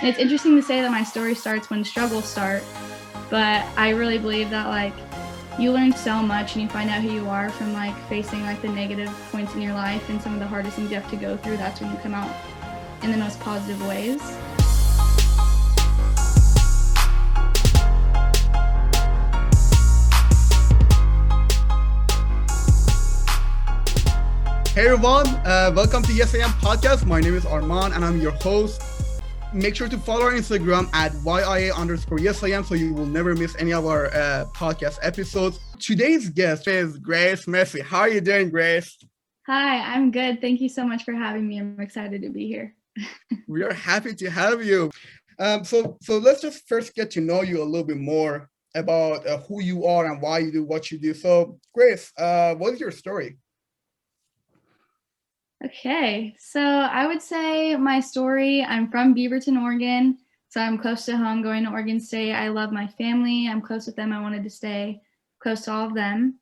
And it's interesting to say that my story starts when struggles start, but I really believe that like you learn so much and you find out who you are from like facing like the negative points in your life and some of the hardest things you have to go through. That's when you come out in the most positive ways. Hey everyone, uh, welcome to Yes I Am podcast. My name is Arman and I'm your host. Make sure to follow our Instagram at YIA underscore Yes I Am so you will never miss any of our uh, podcast episodes. Today's guest is Grace Messi. How are you doing, Grace? Hi, I'm good. Thank you so much for having me. I'm excited to be here. we are happy to have you. Um, so, so let's just first get to know you a little bit more about uh, who you are and why you do what you do. So, Grace, uh, what is your story? Okay, so I would say my story I'm from Beaverton, Oregon. So I'm close to home going to Oregon State. I love my family. I'm close with them. I wanted to stay close to all of them.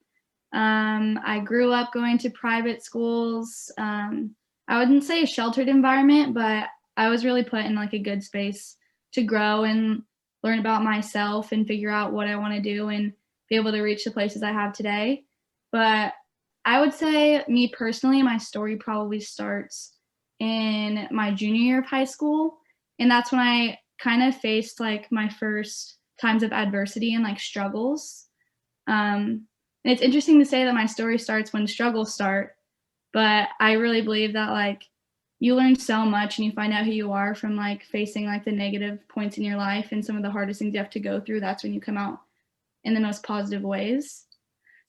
Um, I grew up going to private schools. Um, I wouldn't say a sheltered environment, but I was really put in like a good space to grow and learn about myself and figure out what I want to do and be able to reach the places I have today. But I would say, me personally, my story probably starts in my junior year of high school. And that's when I kind of faced like my first times of adversity and like struggles. Um, and it's interesting to say that my story starts when struggles start, but I really believe that like you learn so much and you find out who you are from like facing like the negative points in your life and some of the hardest things you have to go through. That's when you come out in the most positive ways.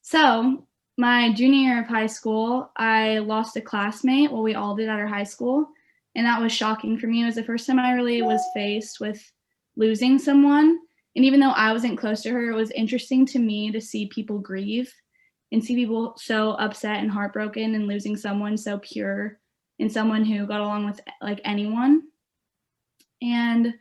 So my junior year of high school, I lost a classmate. Well, we all did at our high school. And that was shocking for me. It was the first time I really was faced with losing someone. And even though I wasn't close to her, it was interesting to me to see people grieve and see people so upset and heartbroken and losing someone so pure and someone who got along with like anyone. And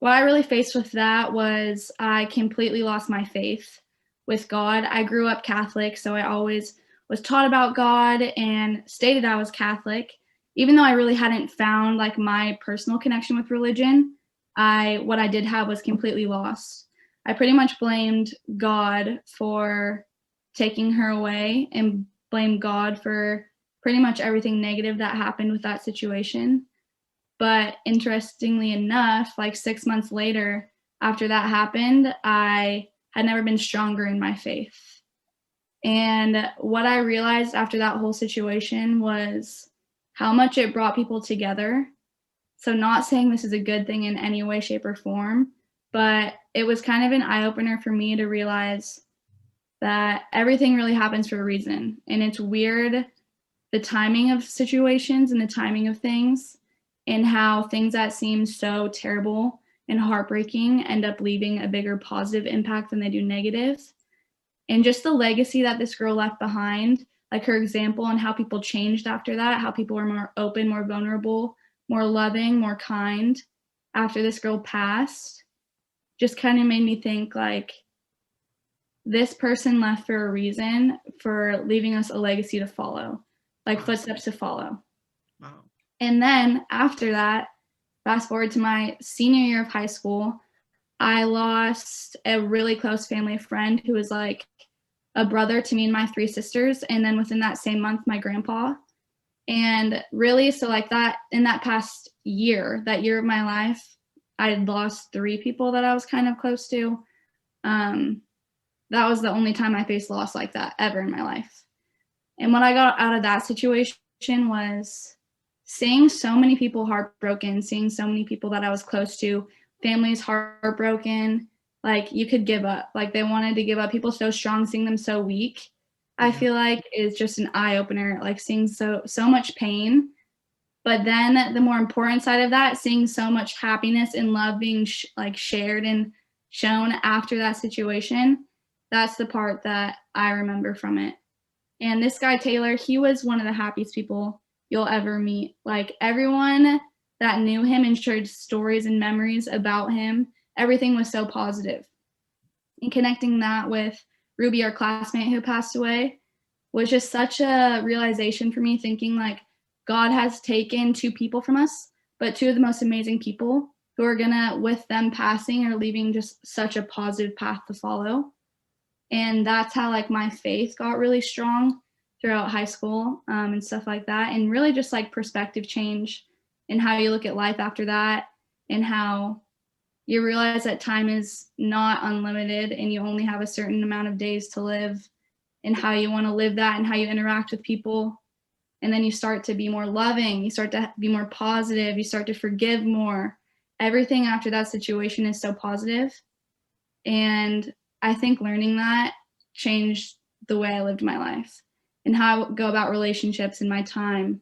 what I really faced with that was I completely lost my faith with God. I grew up Catholic, so I always was taught about God and stated I was Catholic. Even though I really hadn't found like my personal connection with religion, I what I did have was completely lost. I pretty much blamed God for taking her away and blamed God for pretty much everything negative that happened with that situation. But interestingly enough, like 6 months later after that happened, I had never been stronger in my faith. And what I realized after that whole situation was how much it brought people together. So, not saying this is a good thing in any way, shape, or form, but it was kind of an eye opener for me to realize that everything really happens for a reason. And it's weird the timing of situations and the timing of things, and how things that seem so terrible and heartbreaking end up leaving a bigger positive impact than they do negatives. And just the legacy that this girl left behind, like her example and how people changed after that, how people were more open, more vulnerable, more loving, more kind after this girl passed, just kind of made me think like this person left for a reason for leaving us a legacy to follow, like footsteps to follow. Wow. And then after that, fast forward to my senior year of high school, I lost a really close family friend who was like a brother to me and my three sisters. And then within that same month, my grandpa. And really, so like that in that past year, that year of my life, I had lost three people that I was kind of close to. Um, that was the only time I faced loss like that ever in my life. And what I got out of that situation was seeing so many people heartbroken, seeing so many people that I was close to, families heartbroken, like you could give up. Like they wanted to give up. People so strong, seeing them so weak. I feel like is just an eye opener. Like seeing so so much pain, but then the more important side of that, seeing so much happiness and love being sh- like shared and shown after that situation. That's the part that I remember from it. And this guy Taylor, he was one of the happiest people you'll ever meet. Like everyone that knew him and shared stories and memories about him, everything was so positive. And connecting that with Ruby, our classmate who passed away, was just such a realization for me, thinking like God has taken two people from us, but two of the most amazing people who are gonna, with them passing or leaving, just such a positive path to follow. And that's how like my faith got really strong throughout high school um, and stuff like that. And really just like perspective change and how you look at life after that and how you realize that time is not unlimited and you only have a certain amount of days to live and how you want to live that and how you interact with people and then you start to be more loving you start to be more positive you start to forgive more everything after that situation is so positive and i think learning that changed the way i lived my life and how i go about relationships and my time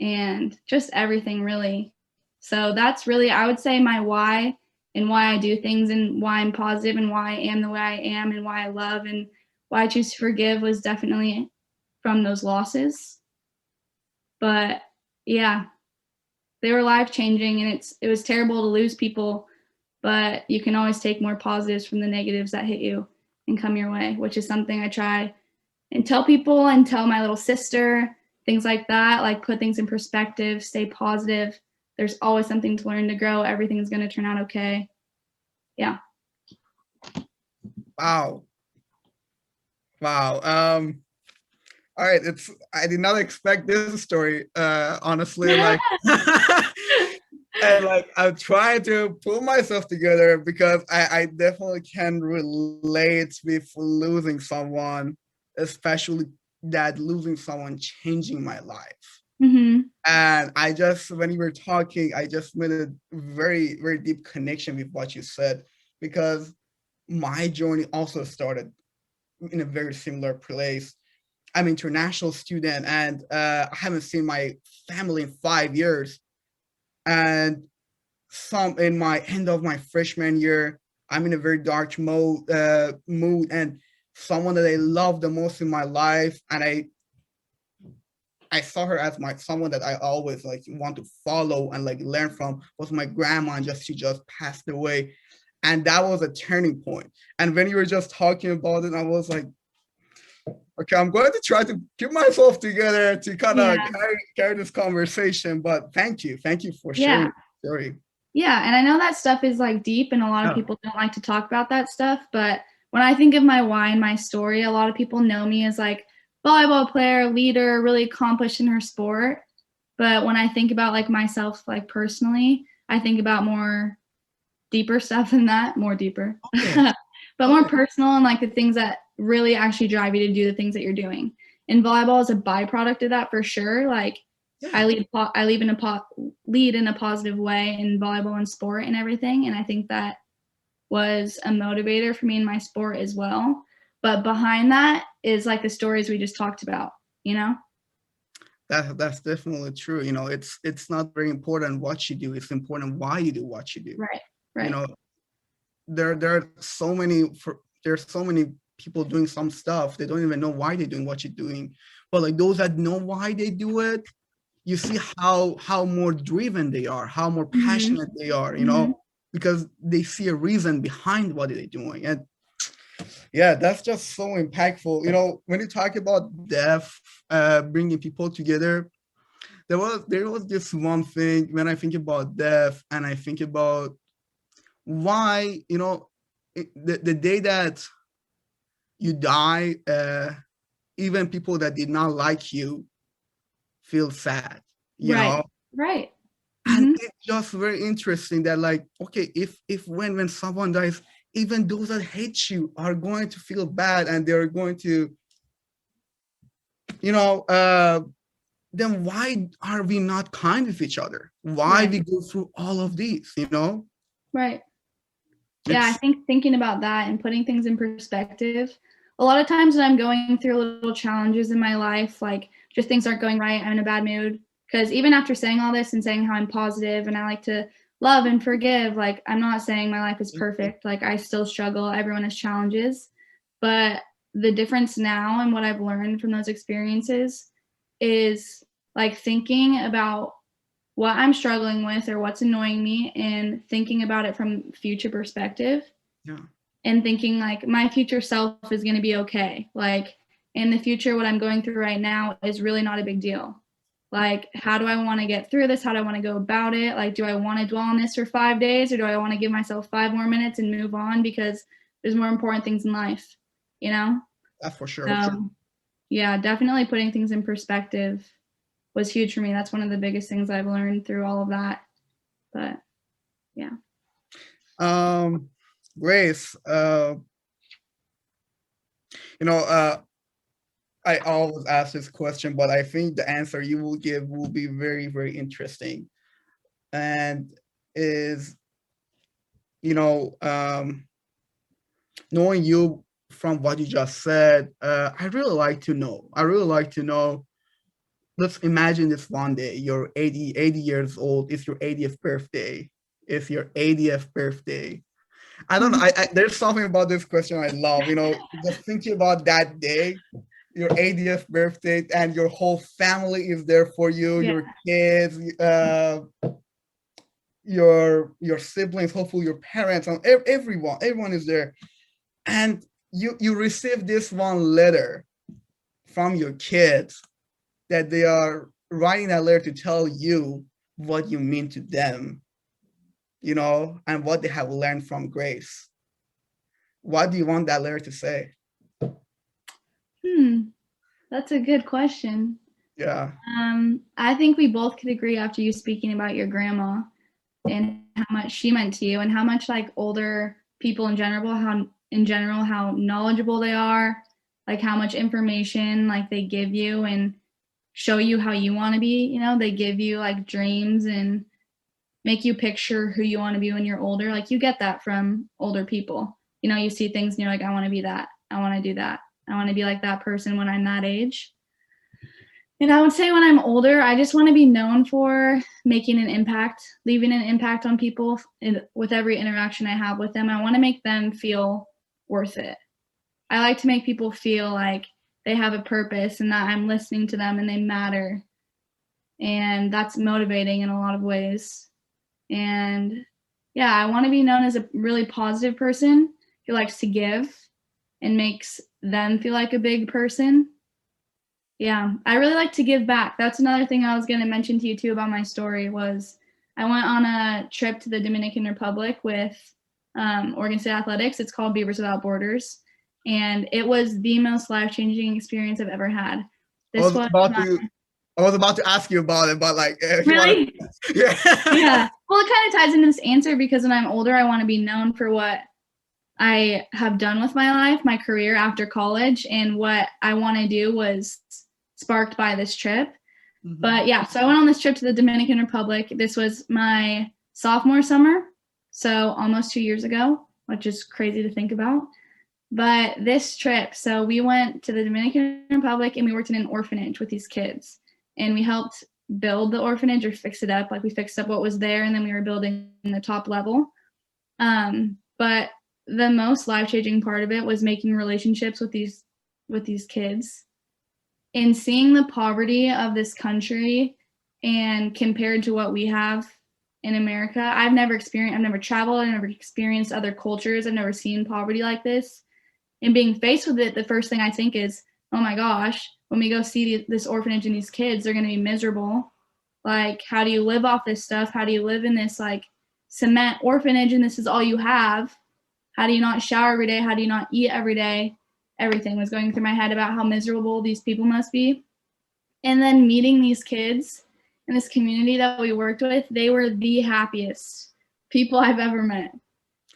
and just everything really. So that's really i would say my why and why i do things and why i'm positive and why i am the way i am and why i love and why i choose to forgive was definitely from those losses. But yeah they were life changing and it's it was terrible to lose people but you can always take more positives from the negatives that hit you and come your way which is something i try and tell people and tell my little sister things like that like put things in perspective stay positive. There's always something to learn to grow. Everything is going to turn out okay. Yeah. Wow. Wow um all right it's i did not expect this story uh honestly like and like i'm trying to pull myself together because i i definitely can relate with losing someone especially that losing someone changing my life mm-hmm. and i just when you were talking i just made a very very deep connection with what you said because my journey also started in a very similar place I'm an international student and uh, I haven't seen my family in five years. And some in my end of my freshman year, I'm in a very dark mode, uh, mood, and someone that I love the most in my life, and I, I saw her as my someone that I always like want to follow and like learn from was my grandma, and just she just passed away, and that was a turning point. And when you were just talking about it, I was like, okay, I'm going to try to keep myself together to kind of yeah. carry, carry this conversation. But thank you. Thank you for sharing. Yeah. Story. Yeah. And I know that stuff is like deep and a lot of people don't like to talk about that stuff. But when I think of my why and my story, a lot of people know me as like volleyball player, leader, really accomplished in her sport. But when I think about like myself, like personally, I think about more deeper stuff than that, more deeper, okay. but more personal and like the things that really actually drive you to do the things that you're doing. And volleyball is a byproduct of that for sure. Like yeah. I lead, I lead in a po- lead in a positive way in volleyball and sport and everything. And I think that was a motivator for me in my sport as well. But behind that is like the stories we just talked about, you know? That, that's definitely true. You know, it's it's not very important what you do. It's important why you do what you do. Right. Right. You know, there there are so many for there's so many people doing some stuff they don't even know why they're doing what you're doing but like those that know why they do it you see how how more driven they are how more mm-hmm. passionate mm-hmm. they are you know mm-hmm. Because they see a reason behind what they're doing and yeah that's just so impactful you know when you talk about death uh bringing people together there was there was this one thing when i think about death and i think about why you know the, the day that you die, uh, even people that did not like you feel sad, you right. know? Right. And mm-hmm. it's just very interesting that like, okay, if if when when someone dies, even those that hate you are going to feel bad and they're going to, you know, uh, then why are we not kind with each other? Why right. we go through all of these, you know? Right. It's, yeah, I think thinking about that and putting things in perspective a lot of times when I'm going through little challenges in my life, like just things aren't going right, I'm in a bad mood. Because even after saying all this and saying how I'm positive and I like to love and forgive, like I'm not saying my life is mm-hmm. perfect. Like I still struggle. Everyone has challenges. But the difference now and what I've learned from those experiences is like thinking about what I'm struggling with or what's annoying me and thinking about it from future perspective. Yeah and thinking like my future self is going to be okay like in the future what i'm going through right now is really not a big deal Like, how do I want to get through this? How do I want to go about it? Like, do I want to dwell on this for five days or do I want to give myself five more minutes and move on because there's more important things in life, you know? That's for sure. So, yeah, definitely putting things in perspective was huge for me. That's one of the biggest things I've learned through all of that. But yeah. Um, Grace, uh, you know, uh, I always ask this question, but I think the answer you will give will be very, very interesting. And is, you know, um, knowing you from what you just said, uh, I really like to know. I really like to know. Let's imagine this one day. You're 80, 80 years old. It's your 80th birthday. It's your 80th birthday. I don't know. I, I, there's something about this question I love. You know, just thinking about that day, your 80th birthday, and your whole family is there for you. Yeah. Your kids, uh, your your siblings, hopefully your parents, and everyone. Everyone is there, and you you receive this one letter from your kids that they are writing that letter to tell you what you mean to them you know and what they have learned from grace what do you want that letter to say Hmm. That's a good question. yeah Um, I think we both could agree after you speaking about your grandma and how much she meant to you and how much like older people in general how in general how knowledgeable they are, like how much information like they give you and show you how you want to be, you know, they give you like dreams and make you picture who you want to be when you're older. Like you get that from older people. You know, you see things and you're like I want to be that. I want to do that. I want to be like that person when I'm that age. And I would say when I'm older, I just want to be known for making an impact, leaving an impact on people in, with every interaction I have with them. I want to make them feel worth it. I like to make people feel like they have a purpose and that I'm listening to them and they matter. And that's motivating in a lot of ways. And yeah, I want to be known as a really positive person who likes to give and makes them feel like a big person yeah, I really like to give back. That's another thing I was going to mention to you too about my story was I went on a trip to the Dominican Republic with um, Oregon State Athletics. It's called Beavers Without Borders, and it was the most life-changing experience I've ever had. I This was was about to I was about to ask you about it, but like if you wanna- really yeah. yeah. Well, it kind of ties into this answer because when I'm older, I want to be known for what I have done with my life, my career after college, and what I want to do was sparked by this trip. Mhm. But yeah, so I went on this trip to the Dominican Republic. This was my sophomore summer, so almost two years ago, which is crazy to think about. But this trip, so we went to the Dominican Republic and we worked in an orphanage with these kids. And we helped build the orphanage or fix it up. Like we fixed up what was there and then we were building the top level. Um, but the most life-changing part of it was making relationships with these with these kids and seeing the poverty of this country and compared to what we have in America, I've never experienced, I've never traveled, I've never experienced other cultures, I've never seen poverty like this. And being faced with it, the first thing I think is, oh my gosh, when we go see the, this orphanage and these kids, they're going to be miserable. Like, how do you live off this stuff? How do you live in this like cement orphanage and this is all you have? How do you not shower every day? How do you not eat every day? everything was going through my head about how miserable these people must be. And then meeting these kids in this community that we worked with, they were the happiest people I've ever met.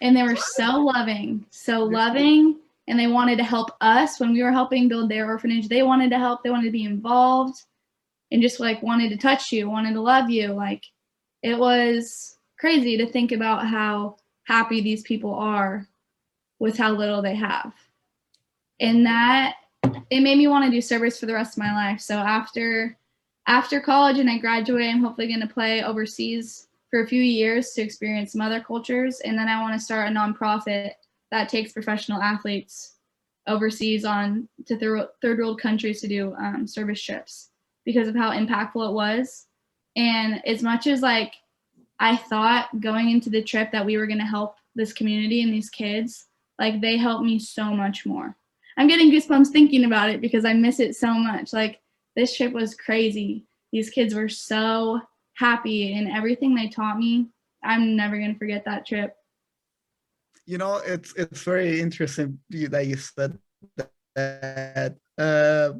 And they were so loving, so loving, and they wanted to help us when we were helping build their orphanage. They wanted to help, they wanted to be involved and just like wanted to touch you, wanted to love you. Like it was crazy to think about how happy these people are with how little they have and that it made me want to do service for the rest of my life. So after after college and I graduate, I'm hopefully going to play overseas for a few years to experience some other cultures, and then I want to start a nonprofit that takes professional athletes overseas on to thir- third world countries to do um, service trips because of how impactful it was. And as much as like I thought going into the trip that we were going to help this community and these kids, like they helped me so much more. I'm getting goosebumps thinking about it because I miss it so much. Like this trip was crazy. these kids were so happy and everything they taught me. I'm never gonna forget that trip. You know, it's it's very interesting that you said that. Uh,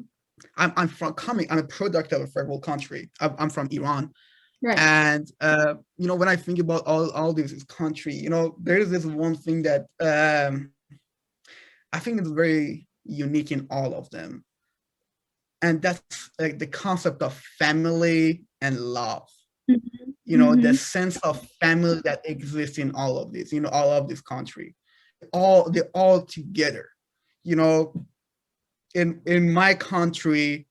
I'm I'm from coming. I'm a product of a third world country. I'm, I'm from Iran, Right. and uh, you know when I think about all all these country, you know there is this one thing that um, I think is very unique in all of them, and that's like the concept of family and love. Mhm. You know the Mhm. sense of family that exists in all of this. You know all of this country, all they're all together. You know, in in my country,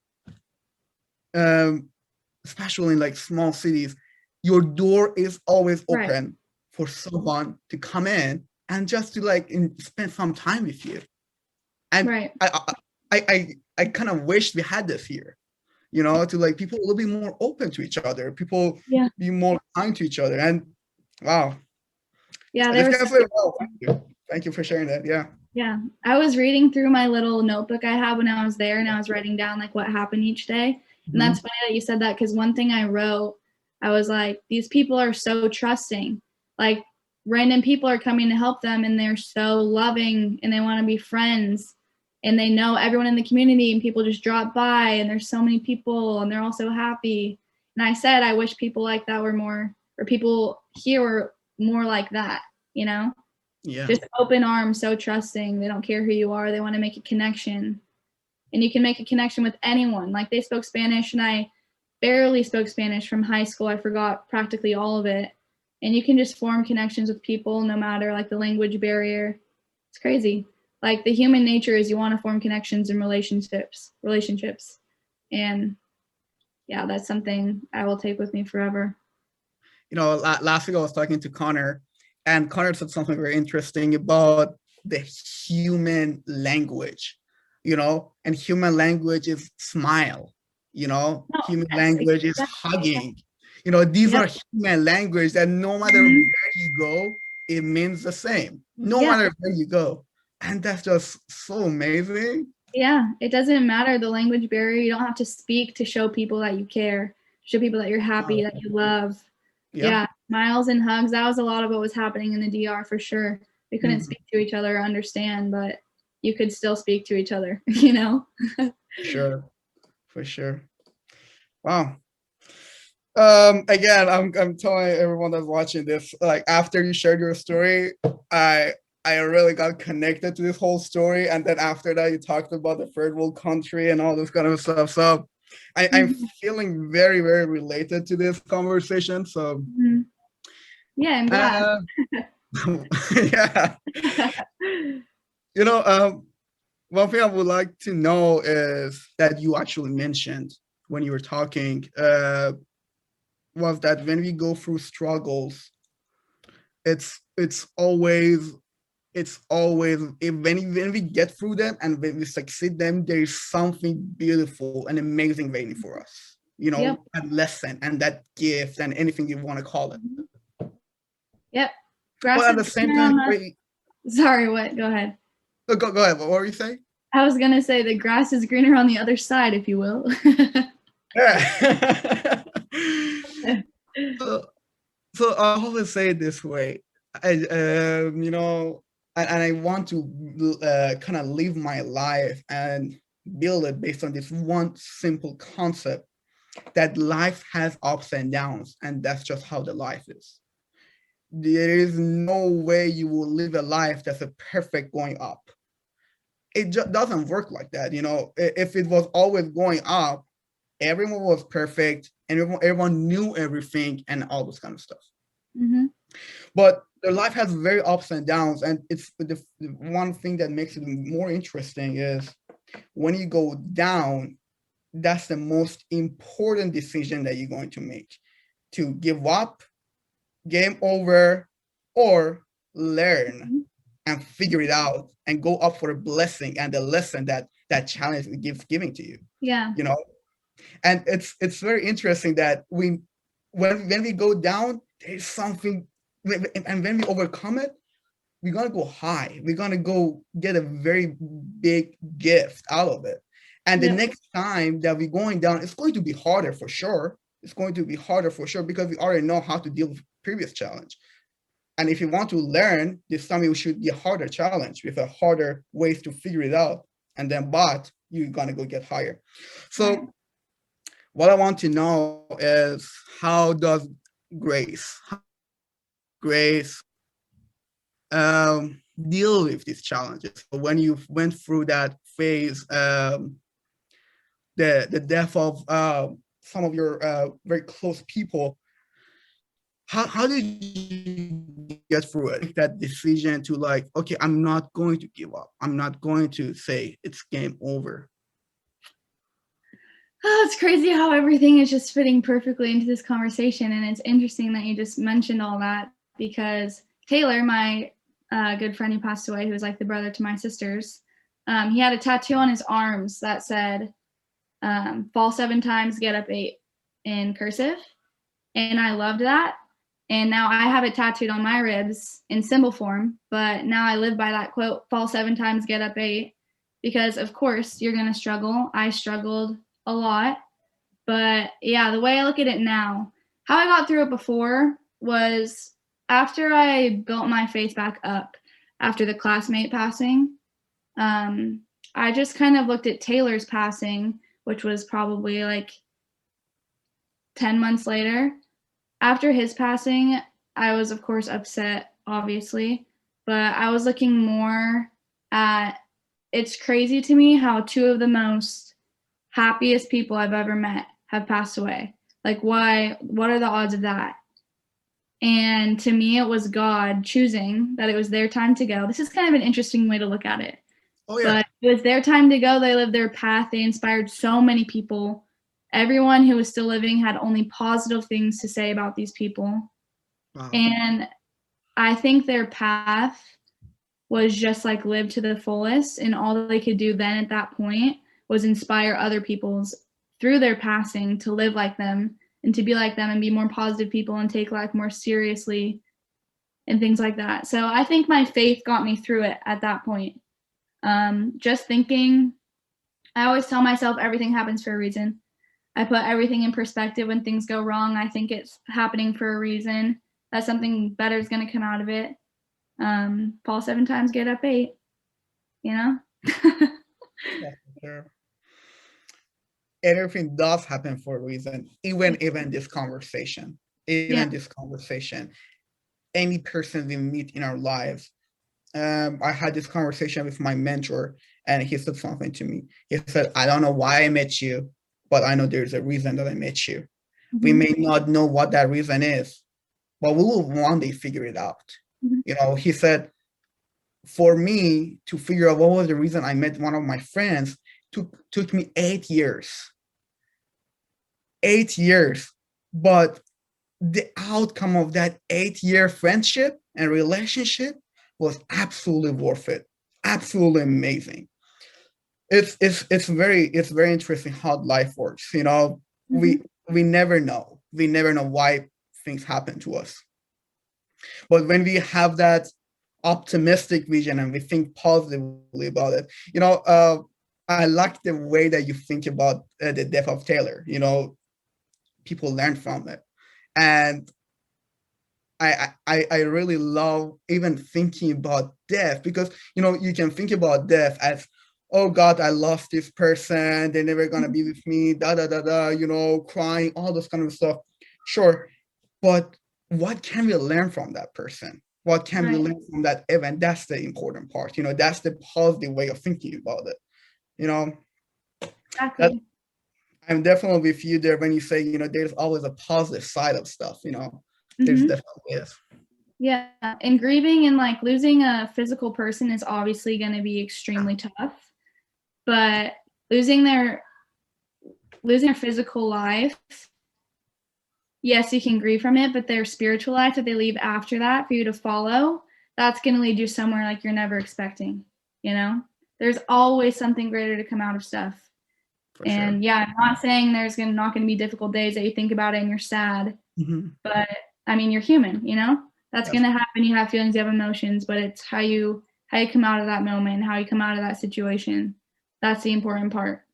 um, especially in like small cities, your door is always Right. open for someone to come in and just to like in, spend some time with you. And Right. I I I, I, kind of wish we had this here, you know, to like people a little bit more open to each other, people Yeah. be more kind to each other. And wow, Yeah, there was wow, thank you. Thank you for sharing that. Yeah. Yeah, I was reading through my little notebook I had when I was there, and I was writing down like what happened each day. And that's mm-hmm. funny that you said that because one thing I wrote, I was like, these people are so trusting. Like random people are coming to help them, and they're so loving, and they want to be friends, and they know everyone in the community, and people just drop by, and there's so many people, and they're all so happy. And I said, I wish people like that were more, or people here were more like that. You know yeah. just open arms, so trusting. They don't care who you are. They want to make a connection. And you can make a connection with anyone. Like they spoke Spanish and I barely spoke Spanish from high school. I forgot practically all of it. And you can just form connections with people no matter like the language barrier. It's crazy. Like the human nature is you want to form connections and relationships, relationships. And yeah, that's something I will take with me forever. you know, last week I was talking to Connor, and Connor said something very interesting about the human language, you know, and human language is smile, you know, No, human language is hugging. You know, these are human language that no matter Mhm. where you go, it means the same, no Yeah. matter where you go. And that's just so amazing. Yeah, it doesn't matter the language barrier. You don't have to speak to show people that you care, show people that you're happy, that you love. Yeah. smiles and hugs. That was a lot of what was happening in the DR for sure. We couldn't Mhm. speak to each other or understand, but you could still speak to each other, you know? Sure for sure wow um again i'm i'm telling everyone that's watching this like after you shared your story i i really got connected to this whole story and then after that you talked about the third world country and all this kind of stuff so I, i'm Mhm. feeling very very related to this conversation so Mhm. Yeah, I'm glad. uh, yeah you know um one thing i would like to know is that you actually mentioned when you were talking uh was that when we go through struggles it's it's always it's always if when, when we get through them and when we succeed them there is something beautiful and amazing waiting for us you know Yep. that lesson and that gift and anything you want to call it Grass but at the same time wait, Sorry, what? Go ahead. Go, go go ahead what were you saying I was gonna say the grass is greener on the other side, if you will. Yeah. so, so I always say it this way. I, um, you know, and, and I want to uh, kind of live my life and build it based on this one simple concept that life has ups and downs, and that's just how the life is. There is no way you will live a life that's a perfect going up. It just doesn't work like that. You know, if it was always going up, everyone was perfect and everyone, everyone knew everything and all this kind of stuff hmm but their life has very ups and downs and it's the, the one thing that makes it more interesting is when you go down that's the most important decision that you're going to make to give up game over or learn Mhm. And figure it out and go up for a blessing and the lesson that that challenge gives giving to you Yeah. you know and it's it's very interesting that we when when we go down there's something and when we overcome it we're gonna go high we're gonna go get a very big gift out of it And the Yeah. next time that we're going down, it's going to be harder for sure. It's going to be harder for sure because we already know how to deal with previous challenge. And if you want to learn, this time it should be a harder challenge with a harder ways to figure it out. And then but you're gonna go get higher. So what I want to know is how does Grace Grace um deal with these challenges when you went through that phase um the the death of uh, some of your uh, very close people how, how did you get through it that decision to like okay i'm not going to give up i'm not going to say it's game over Oh, it's crazy how everything is just fitting perfectly into this conversation. And it's interesting that you just mentioned all that because Taylor, my uh, good friend who passed away, who was like the brother to my sisters, um, he had a tattoo on his arms that said, um, fall seven times, get up eight in cursive. And I loved that. And now I have it tattooed on my ribs in symbol form. But now I live by that quote, fall seven times, get up eight. Because, of course, you're going to struggle. I struggled a lot. But yeah, the way I look at it now, how I got through it before was after I built my faith back up after the classmate passing. Um, I just kind of looked at Taylor's passing, which was probably like 10 months later. After his passing, I was, of course, upset, obviously, but I was looking more at it's crazy to me how two of the most happiest people I've ever met have passed away. Like, why? What are the odds of that? And to me, it was God choosing that it was their time to go. This is kind of an interesting way to look at it. oh yeah But it was their time to go. They lived their path. They inspired so many people. Everyone who was still living had only positive things to say about these people. wow. And I think their path was just like live to the fullest. And all they could do then at that point was inspire other people's through their passing to live like them and to be like them and be more positive people and take life more seriously and things like that. So I think my faith got me through it at that point. Um, just thinking, I always tell myself everything happens for a reason. I put everything in perspective when things go wrong. I think it's happening for a reason. That something better is going to come out of it. Um, fall seven times, get up eight. You know. Sure. Everything does happen for a reason, even even this conversation, even Yeah. this conversation. Any person we meet in our lives. Um, I had this conversation with my mentor, and he said something to me. He said, "I don't know why I met you, but I know there's a reason that I met you. We Mhm. may not know what that reason is, but we will one day figure it out." Mhm. You know, he said, for me to figure out what was the reason I met one of my friends took took me eight years. Eight years, but the outcome of that eight year friendship and relationship was absolutely worth it. Absolutely amazing. It's it's it's very it's very interesting how life works. You know, we we never know. We never know why things happen to us. But when we have that optimistic vision and we think positively about it, you know, uh, I like the way that you think about uh, the death of Taylor. You know, people learn from it, and I, I I really love even thinking about death because you know you can think about death as oh God I lost this person they're never gonna be with me da da da da you know crying all this kind of stuff. Sure but what can we learn from that person? What can we learn from that event? That's the important part you know that's the positive way of thinking about it you know? Exactly. I'm definitely with you there when you say you know there's always a positive side of stuff you know? There's Mhm. definitely is. Yeah, and grieving and like losing a physical person is obviously going to be extremely tough. But losing their losing their physical life, yes, you can grieve from it, but their spiritual life that they leave after that for you to follow, that's going to lead you somewhere like you're never expecting, you know? There's always something greater to come out of stuff. for and yeah, I'm not saying there's gonna not gonna be difficult days that you think about it and you're sad, sure Mhm. but I mean you're human, you know? That's gonna happen. You have feelings, you have emotions, but it's how you how you come out of that moment, how you come out of that situation. That's the important part.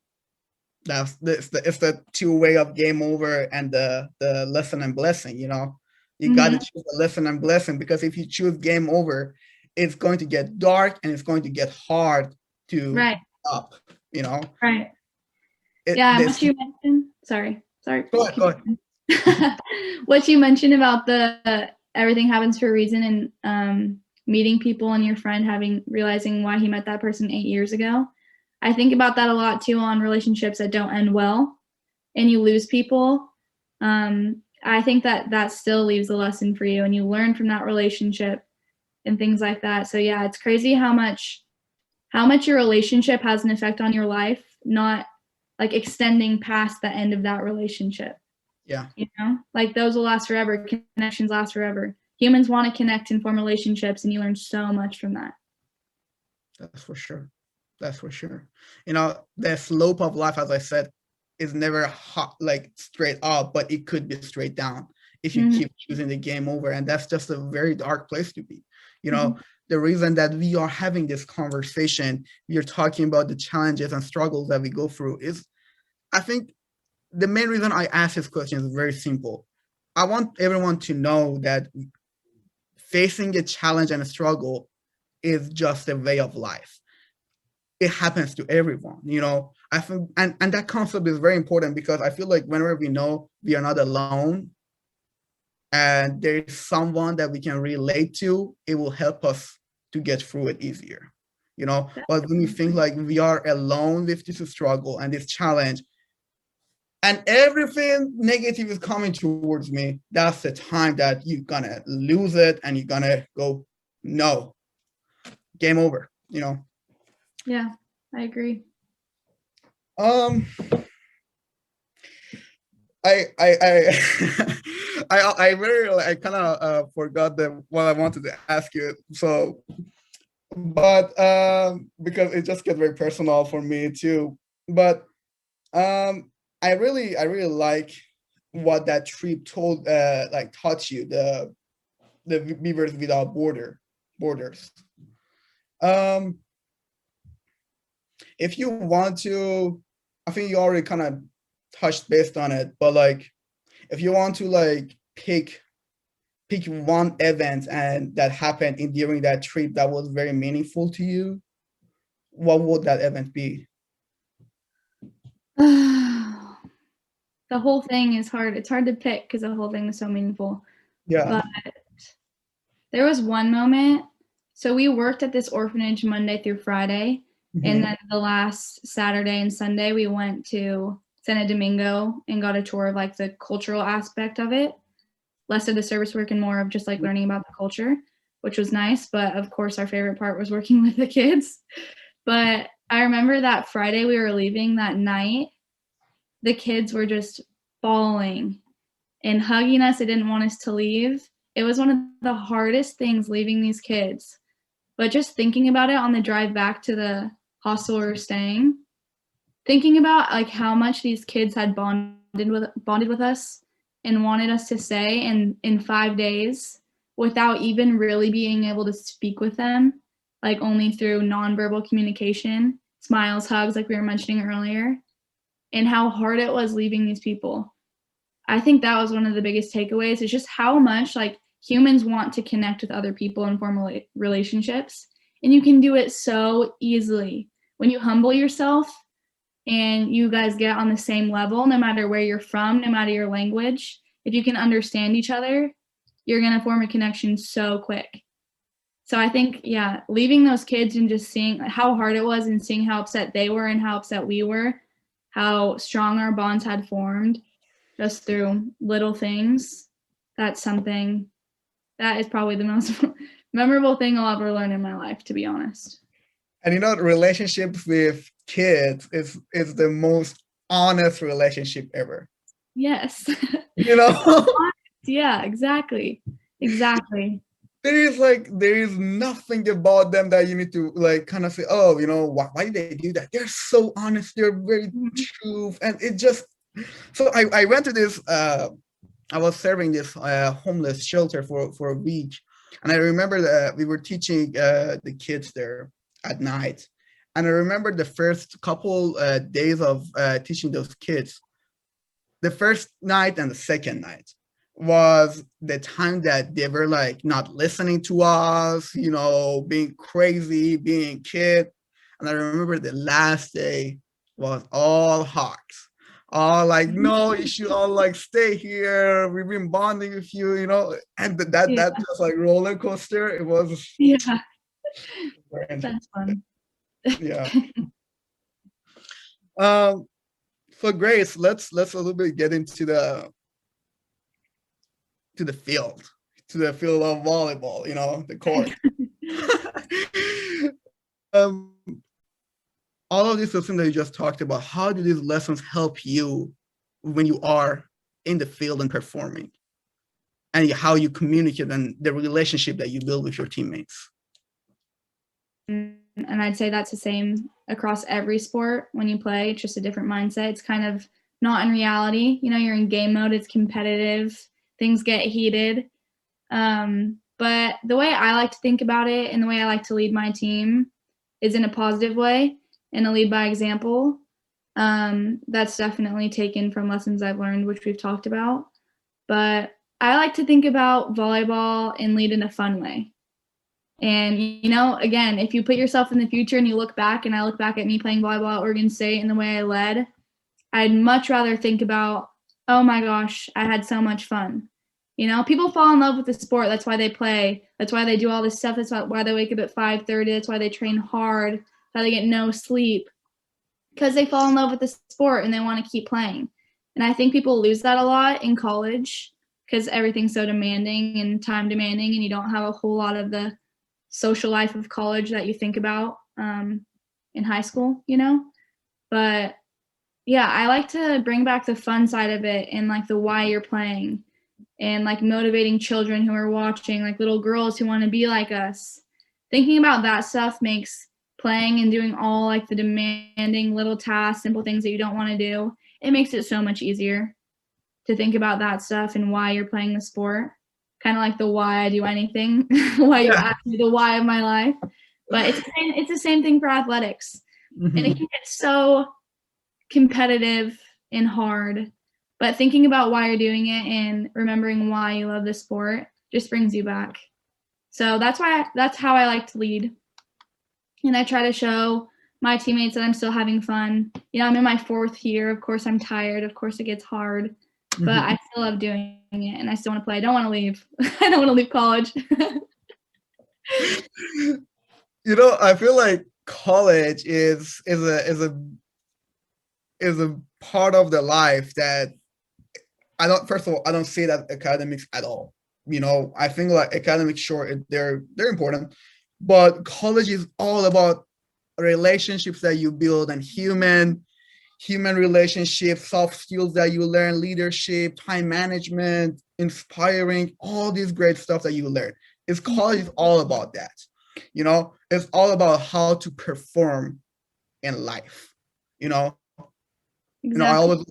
that's the, it's the it's the two way of game over and the the lesson and blessing you know you mm-hmm. got to choose the lesson and blessing because if you choose game over it's going to get dark and it's going to get hard to right up you know right it, yeah this, what you mentioned sorry sorry go ahead, go ahead. what you mentioned about the uh, everything happens for a reason and um meeting people and your friend having realizing why he met that person eight years ago I think about that a lot too on relationships that don't end well and you lose people. Um, I think that that still leaves a lesson for you and you learn from that relationship and things like that. So yeah, it's crazy how much how much your relationship has an effect on your life, not like extending past the end of that relationship. Yeah. You know, like those will last forever. Connections last forever. Humans want to connect and form relationships, and you learn so much from that. That's for sure that's for sure. You know, the slope of life, as I said, is never hot, like straight up, but it could be straight down if you mm-hmm. keep choosing the game over. And that's just a very dark place to be. You know, mm-hmm. the reason that we are having this conversation, are talking about the challenges and struggles that we go through is, I think the main reason I ask this question is very simple. I want everyone to know that facing a challenge and a struggle is just a way of life it happens to everyone you know? I think and and that concept is very important because i feel like whenever we know we are not alone and there's someone that we can relate to it will help us to get through it easier you know? But when we think like we are alone with this struggle and this challenge and everything negative is coming towards me that's the time that you're gonna lose it and you're gonna go no game over you know yeah, I agree. Um, I I I I I very I kind of uh, forgot the what I wanted to ask you. So, but um, because it just gets very personal for me too. But um, I really I really like what that trip told uh like taught you the the beavers without border borders. Um, if you want to, I think you already kind of touched based on it, but like if you want to like pick pick one event and that happened in during that trip that was very meaningful to you, what would that event be? the whole thing is hard. It's hard to pick because the whole thing is so meaningful. Yeah. But there was one moment. So we worked at this orphanage Monday through Friday, Mm-hmm. And then the last Saturday and Sunday, we went to Santo Domingo and got a tour of like the cultural aspect of it, less of the service work and more of just like learning about the culture, which was nice. But of course, our favorite part was working with the kids. But I remember that Friday we were leaving that night, the kids were just bawling and hugging us. They didn't want us to leave. It was one of the hardest things leaving these kids. But just thinking about it on the drive back to the hostel we were staying, thinking about like how much these kids had bonded with bonded with us and wanted us to stay in in five days without even really being able to speak with them, like only through nonverbal communication, smiles, hugs, like we were mentioning earlier, and how hard it was leaving these people. I think that was one of the biggest takeaways is just how much like humans want to connect with other people and form relationships and you can do it so easily when you humble yourself and you guys get on the same level, no matter where you're from, no matter your language, if you can understand each other, you're going to form a connection so quick. So I think, yeah, leaving those kids and just seeing how hard it was and seeing how upset they were and how upset we were, how strong our bonds had formed just through little things, that's something that is probably the most memorable thing I'll ever learn in my life, to be honest. And you know, relationships with kids is is the most honest relationship ever. Yes. You know? yeah, exactly. Exactly. There is like there is nothing about them that you need to like kind of say, oh, you know, why, why did they do that? They're so honest, they're very mm-hmm. true. And it just so I, I went to this uh I was serving this uh, homeless shelter for for a week and I remember that we were teaching uh, the kids there at night And I remember the first couple uh, days of uh, teaching those kids. The first night and the second night was the time that they were like not listening to us, you know, being crazy, being kid. And I remember the last day was all hugs. All like, no, you should all like stay here. We've been bonding with you, you know. And that that, Yeah. that was like roller coaster. It was Yeah, that's fun. yeah. um so Grace, let's let's a little bit get into the to the field, to the field of volleyball, you know, the court. um all of these lessons that you just talked about, how do these lessons help you when you are in the field and performing? And how you communicate and the relationship that you build with your teammates. And I'd say that's the same across every sport when you play. It's just a different mindset. It's kind of not in reality. You know, you're in game mode. It's competitive. Things get heated. Um, but the way I like to think about it and the way I like to lead my team is in a positive way and a lead by example. Um, that's definitely taken from lessons I've learned, which we've talked about. But I like to think about volleyball and lead in a fun way. And you know, again, if you put yourself in the future and you look back, and I look back at me playing volleyball at Oregon State and the way I led, I'd much rather think about, oh my gosh, I had so much fun. You know, people fall in love with the sport. That's why they play. That's why they do all this stuff. That's why they wake up at 5:30. That's why they train hard. That's why they get no sleep. Because they fall in love with the sport and they want to keep playing. And I think people lose that a lot in college because everything's so demanding and time demanding, and you don't have a whole lot of the social life of college that you think about um, in high school, you know? But yeah, I like to bring back the fun side of it and like the why you're playing and like motivating children who are watching, like little girls who want to be like us. Thinking about that stuff makes playing and doing all like the demanding little tasks, simple things that you don't want to do, it makes it so much easier to think about that stuff and why you're playing the sport kind of like the why I do anything, why you Yeah. ask me the why of my life. But it's the same, it's the same thing for athletics, mm-hmm. and it can get so competitive and hard. But thinking about why you're doing it and remembering why you love the sport just brings you back. So that's why that's how I like to lead, and I try to show my teammates that I'm still having fun. You know, I'm in my fourth year. Of course, I'm tired. Of course, it gets hard but mm-hmm. I still love doing it and I still want to play. I don't want to leave. I don't want to leave college. you know, I feel like college is is a is a is a part of the life that I don't. First of all, I don't see that academics at all. You know, I think like academics, sure, they're they're important, but college is all about relationships that you build and human human relationships, soft skills that you learn, leadership, time management, inspiring, all these great stuff that you learn. It's college is all about that. You know, it's all about how to perform in life. You know, you know, I always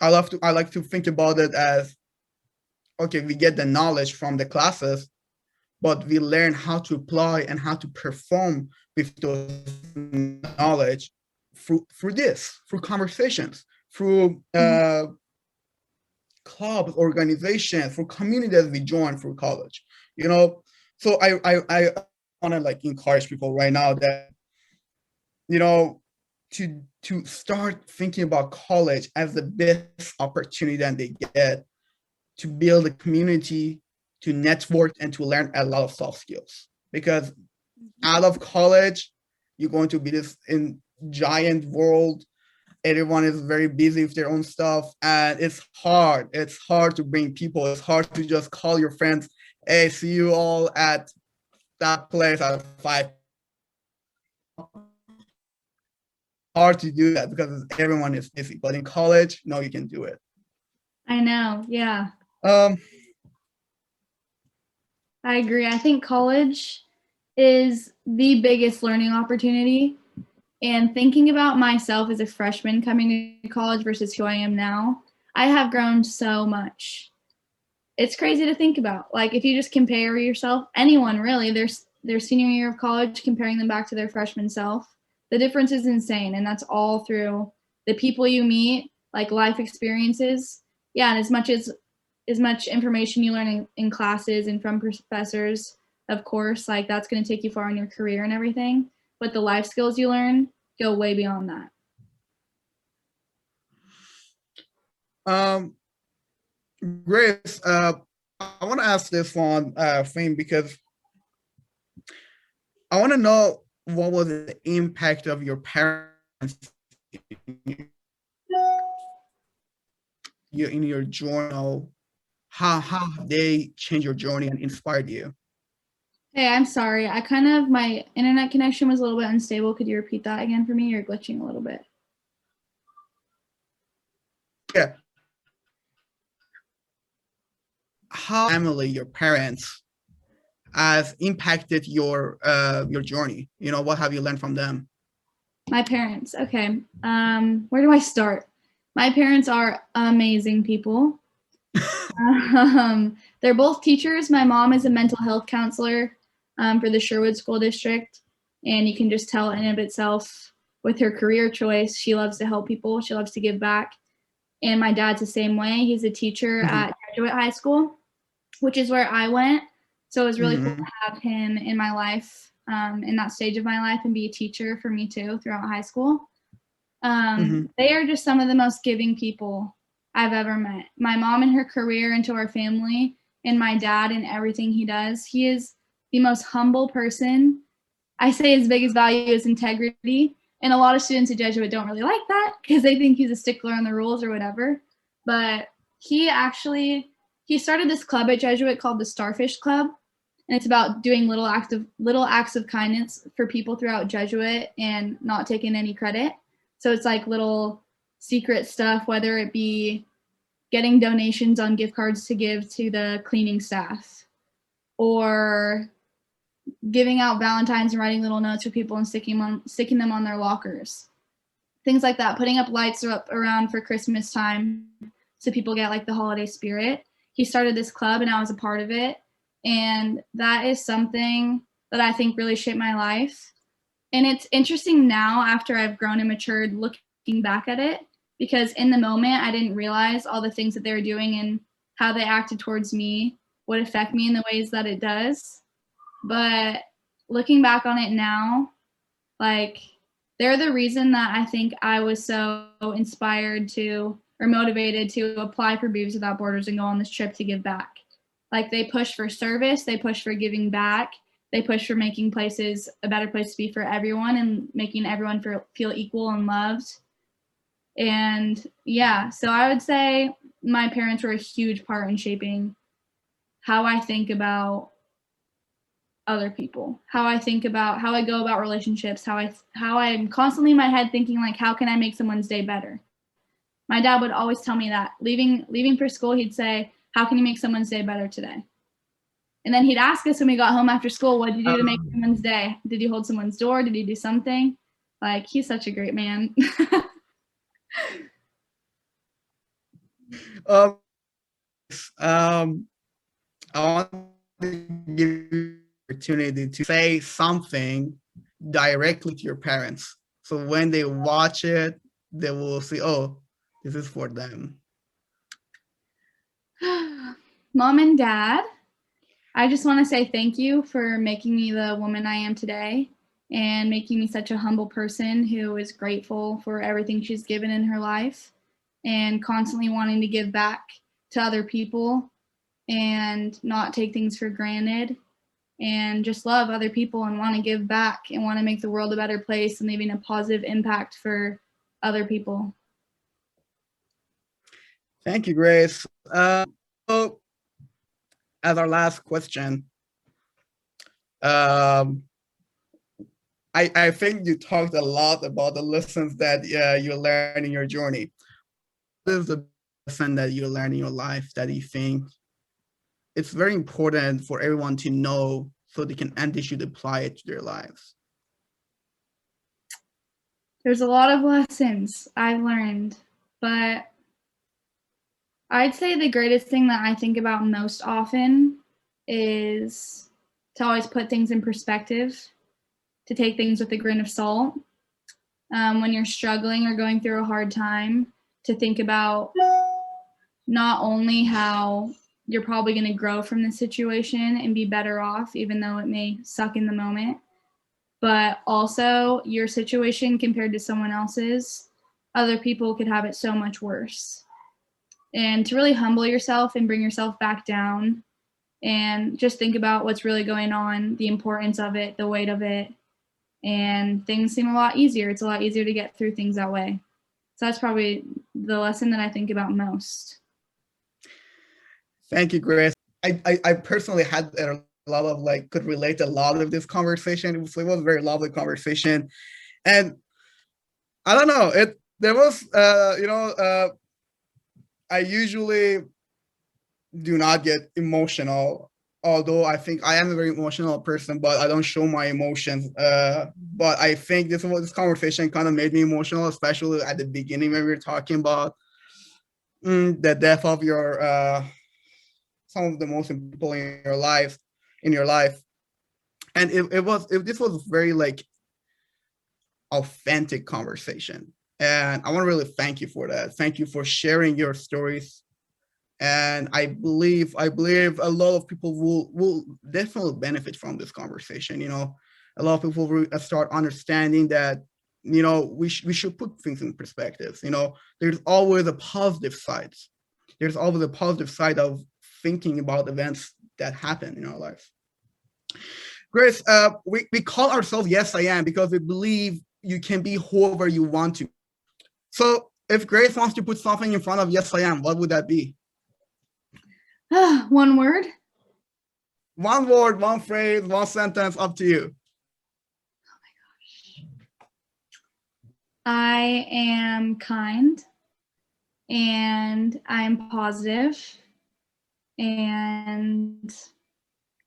I love to I like to think about it as okay, we get the knowledge from the classes, but we learn how to apply and how to perform with those knowledge through through this, through conversations, through uh, clubs, organizations, through communities we join through college. You know, so I I I want to like encourage people right now that you know to to start thinking about college as the best opportunity that they get to build a community, to network, and to learn a lot of soft skills. Because out of college, you're going to be this in giant world. Everyone is very busy with their own stuff, and it's hard. It's hard to bring people. It's hard to just call your friends, "Hey, see you all at that place at five hard to do that because everyone is busy. But in college, no, you can do it. I know. Yeah. Um, I agree. I think college is the biggest learning opportunity. And thinking about myself as a freshman coming to college versus who I am now, I have grown so much. It's crazy to think about. Like if you just compare yourself, anyone really, their their senior year of college, comparing them back to their freshman self, the difference is insane. And that's all through the people you meet, like life experiences. Yeah, and as much as as much information you learn in, in classes and from professors, of course, like that's going to take you far in your career and everything. But the life skills you learn go way beyond that. Um, Grace, uh, I want to ask this one uh, thing because I want to know what was the impact of your parents you in your journal how how they changed your journey and inspired you hey i'm sorry. I kind of my internet connection was a little bit unstable. Could you repeat that again for me? You're glitching a little bit. Yeah. How family your parents has impacted your uh your journey? You know what have you learned from them? My parents. Okay. Um where do i start? My parents are amazing people. Um, they're both teachers. My mom is a mental health counselor um, for the sherwood school district and you can just tell in of itself with her career choice she loves to help people she loves to give back and my dad's the same way he's a teacher mm-hmm. at Jesuit high school which is where i went so it was really mm-hmm. cool to have him in my life, um, in that stage of my life, and be a teacher for me too throughout high school. Um, mm-hmm. They are just some of the most giving people I've ever met. My mom and her career into our family, and my dad and everything he does. He is the most humble person. I say his biggest value is integrity. And a lot of students at Jesuit don't really like that because they think he's a stickler on the rules or whatever. But he actually he started this club at Jesuit called the Starfish Club, and it's about doing little acts of little acts of kindness for people throughout Jesuit and not taking any credit. So it's like little secret stuff, whether it be getting donations on gift cards to give to the cleaning staff, or giving out Valentines and writing little notes for people and sticking them on sticking them on their lockers. Things like that, putting up lights up around for Christmas time so people get like the holiday spirit he started this club and I was a part of it. And that is something that I think really shaped my life. And it's interesting now after I've grown and matured looking back at it because in the moment I didn't realize all the things that they were doing and how they acted towards me would affect me in the ways that it does. But looking back on it now, like they're the reason that I think I was so inspired to or motivated to apply for Beavers Without Borders and go on this trip to give back. Like they push for service, they push for giving back, they push for making places a better place to be for everyone and making everyone feel equal and loved. And yeah, so I would say my parents were a huge part in shaping how I think about other people. How i think about how i go about relationships how i how i'm constantly in my head thinking like how can i make someone's day better? My dad would always tell me that. Leaving leaving for school he'd say how can you make someone's day better today? And then he'd ask us when we got home after school what did you do to make um. someone's day? Did you hold someone's door? Did you do something? Like he's such a great man. Um, um i want to give opportunity to say something directly to your parents so when they watch it they will see oh this is for them. Mom and dad, I just want to say thank you for making me the woman I am today and making me such a humble person who is grateful for everything she's given in her life and constantly wanting to give back to other people and not take things for granted and just love other people and want to give back and want to make the world a better place and leaving a positive impact for other people. Thank you, Grace. Uh, so, as our last question, um, I, I think you talked a lot about the lessons that uh, you learned in your journey. What is the lesson that you learned in your life that you think it's very important for everyone to know so they can and they should apply it to their lives? There's a lot of lessons I've learned, but I'd say the greatest thing that I think about most often is to always put things in perspective, to take things with a grain of salt, um, when you're struggling or going through a hard time to think about not only how you're probably going to grow from the situation and be better off, even though it may suck in the moment, but also your situation compared to someone else's, other people could have it so much worse. And to really humble yourself and bring yourself back down and just think about what's really going on, the importance of it, the weight of it, and things seem a lot easier. It's a lot easier to get through things that way. So that's probably the lesson that I think about most. Thank you, Grace. I, I, I personally had a lot of like could relate a lot of this conversation. It was, it was a very lovely conversation, and I don't know it. There was, uh, you know, uh, I usually do not get emotional although I think I am a very emotional person, but I don't show my emotions. Uh, but I think this was this conversation kind of made me emotional, especially at the beginning when we were talking about mm, the death of your uh, some of the most important people in your life, in your life, and it, it was it, this was very like authentic conversation, and I want to really thank you for that. Thank you for sharing your stories. And i believe i believe a lot of people will will definitely benefit from this conversation you know? A lot of people will start understanding that you know we, sh- we should put things in perspective you know? There's always a positive side there's always a positive side of thinking about events that happen in our life grace uh, we, we call ourselves yes i am because we believe you can be whoever you want to so if grace wants to put something in front of yes i am what would that be one word? One word, one phrase, one sentence, up to you. Oh my gosh. I am kind and I'm positive and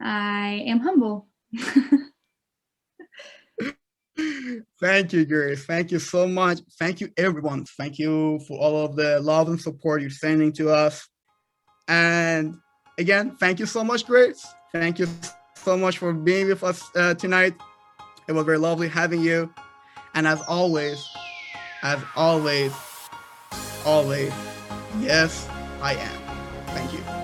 I am humble. Thank you, Grace. Thank you so much. Thank you, everyone. Thank you for all of the love and support you're sending to us. And again, thank you so much, Grace. Thank you so much for being with us uh, tonight. It was very lovely having you. And as always, as always, always, yes, I am. Thank you.